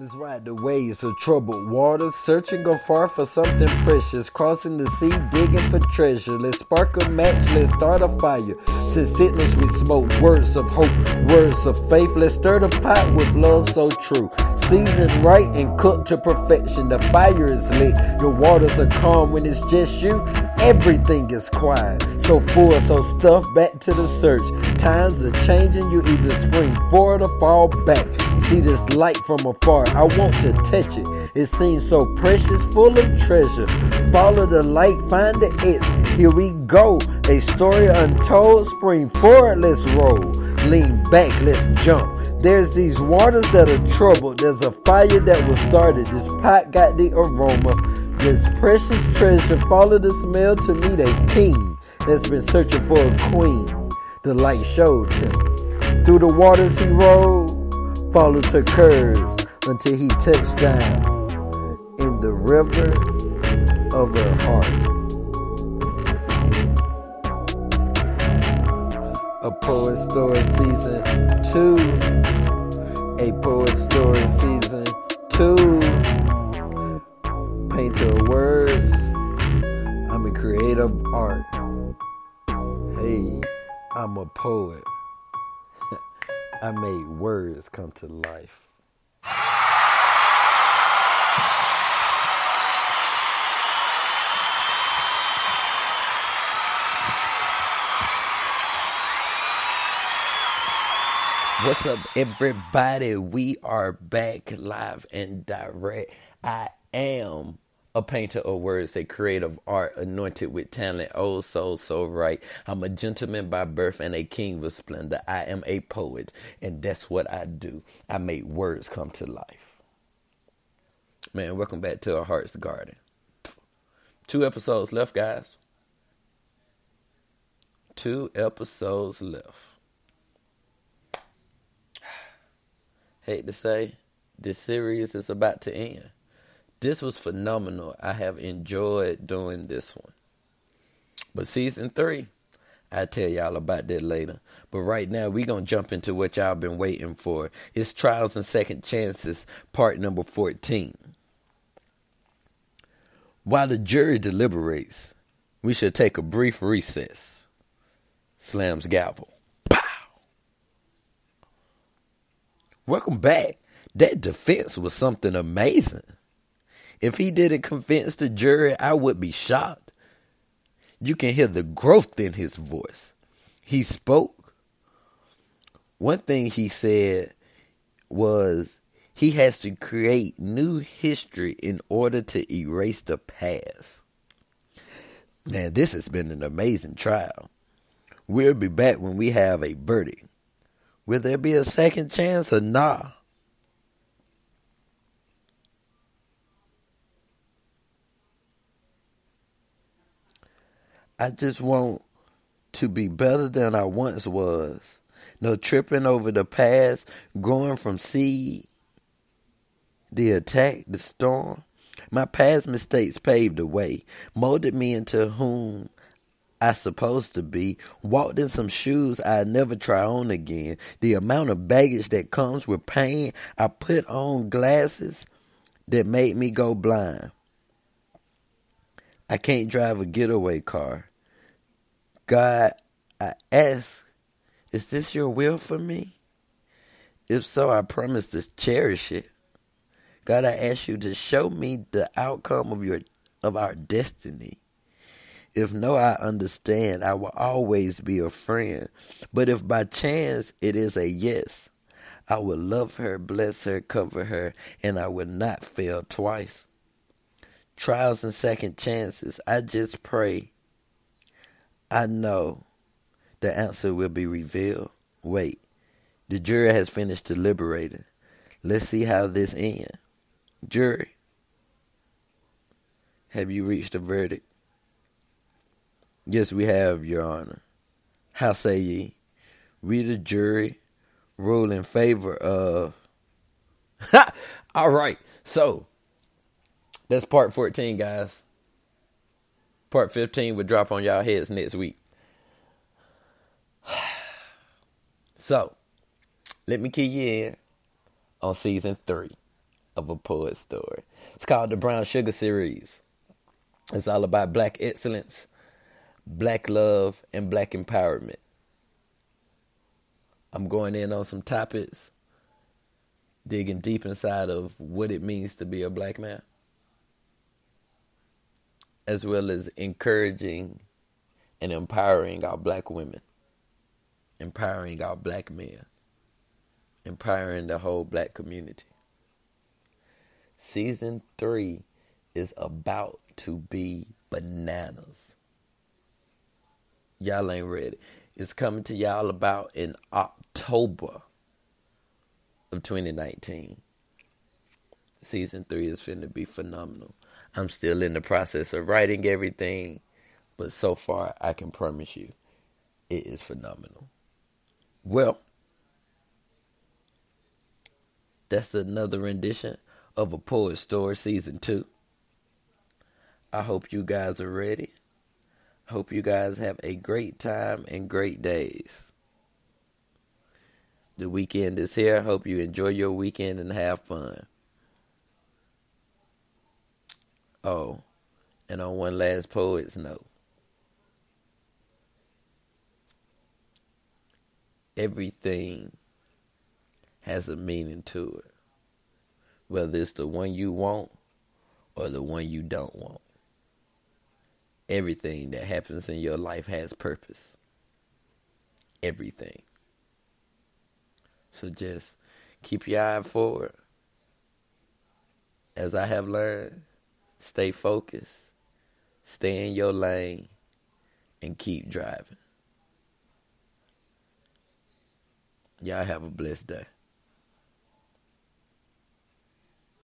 Let's ride the waves of troubled waters, searching afar for something precious, crossing the sea, digging for treasure. Let's spark a match, let's start a fire. Since signals we smoke, words of hope, words of faith. Let's stir the pot with love so true. Seasoned right and cooked to perfection. The fire is lit, your waters are calm when it's just you. Everything is quiet, so full, so stuffed back to the search. Times are changing, you either spring forward or fall back. See this light from afar, I want to touch it. It seems so precious, full of treasure. Follow the light, find the it. Here we go, a story untold. Spring forward, let's roll. Lean back, let's jump. There's these waters that are troubled. There's a fire that was started. This pot got the aroma. This precious treasure, follow the smell to meet a king that's been searching for a queen. The light showed him. Through the waters he rode, followed her curves until he touched down in the river of her heart. A poet story season two. A poet story season two. Painter of words. I'm a creative art. Hey, I'm a poet. I made words come to life. What's up, everybody? We are back live and direct. I am a painter of words, a creative art, anointed with talent, oh so, so right. I'm a gentleman by birth and a king with splendor. I am a poet, and that's what I do. I make words come to life. Man, welcome back to our Heart's Garden. Two episodes left, guys. Two episodes left. hate to say, this series is about to end. This was phenomenal. I have enjoyed doing this one. But season three, I'll tell y'all about that later. But right now, we're going to jump into what y'all been waiting for. It's Trials and Second Chances, part number 14. While the jury deliberates, we should take a brief recess. Slams gavel. Pow! Welcome back. That defense was something amazing. If he didn't convince the jury, I would be shocked. You can hear the growth in his voice. He spoke. One thing he said was he has to create new history in order to erase the past. Man, this has been an amazing trial. We'll be back when we have a verdict. Will there be a second chance or nah? I just want to be better than I once was. No tripping over the past, growing from seed, the attack, the storm. My past mistakes paved the way, molded me into whom I supposed to be, walked in some shoes I'd never try on again. The amount of baggage that comes with pain, I put on glasses that made me go blind. I can't drive a getaway car. God, I ask, is this your will for me? If so, I promise to cherish it. God, I ask you to show me the outcome of your of our destiny. If no, I understand. I will always be a friend. But if by chance it is a yes, I will love her, bless her, cover her, and I will not fail twice. Trials and second chances, I just pray. I know the answer will be revealed. Wait, the jury has finished deliberating. Let's see how this ends. Jury, have you reached a verdict? Yes, we have, Your Honor. How say ye? We, the jury, rule in favor of. All right. So, that's part 14, guys. Part 15 will drop on y'all heads next week. So, let me key you in on season three. of a poet story. It's called the Brown Sugar Series. It's all about black excellence, black love, and black empowerment. I'm going in on some topics, digging deep inside of what it means to be a black man, as well as encouraging and empowering our black women, empowering our black men, empowering the whole black community. Season three is about to be bananas. Y'all ain't ready. It's coming to y'all about in October of 2019. Season three is finna to be phenomenal. I'm still in the process of writing everything, but so far I can promise you it is phenomenal. Well, that's another rendition of a poet story season two. I hope you guys are ready. Hope you guys have a great time and great days. The weekend is here. Hope you enjoy your weekend and have fun. Oh, and on one last poet's note. Everything has a meaning to it. Whether it's the one you want or the one you don't want everything that happens in your life has purpose. Everything. So just keep your eye forward. As I have learned, stay focused, stay in your lane, and keep driving. Y'all have a blessed day.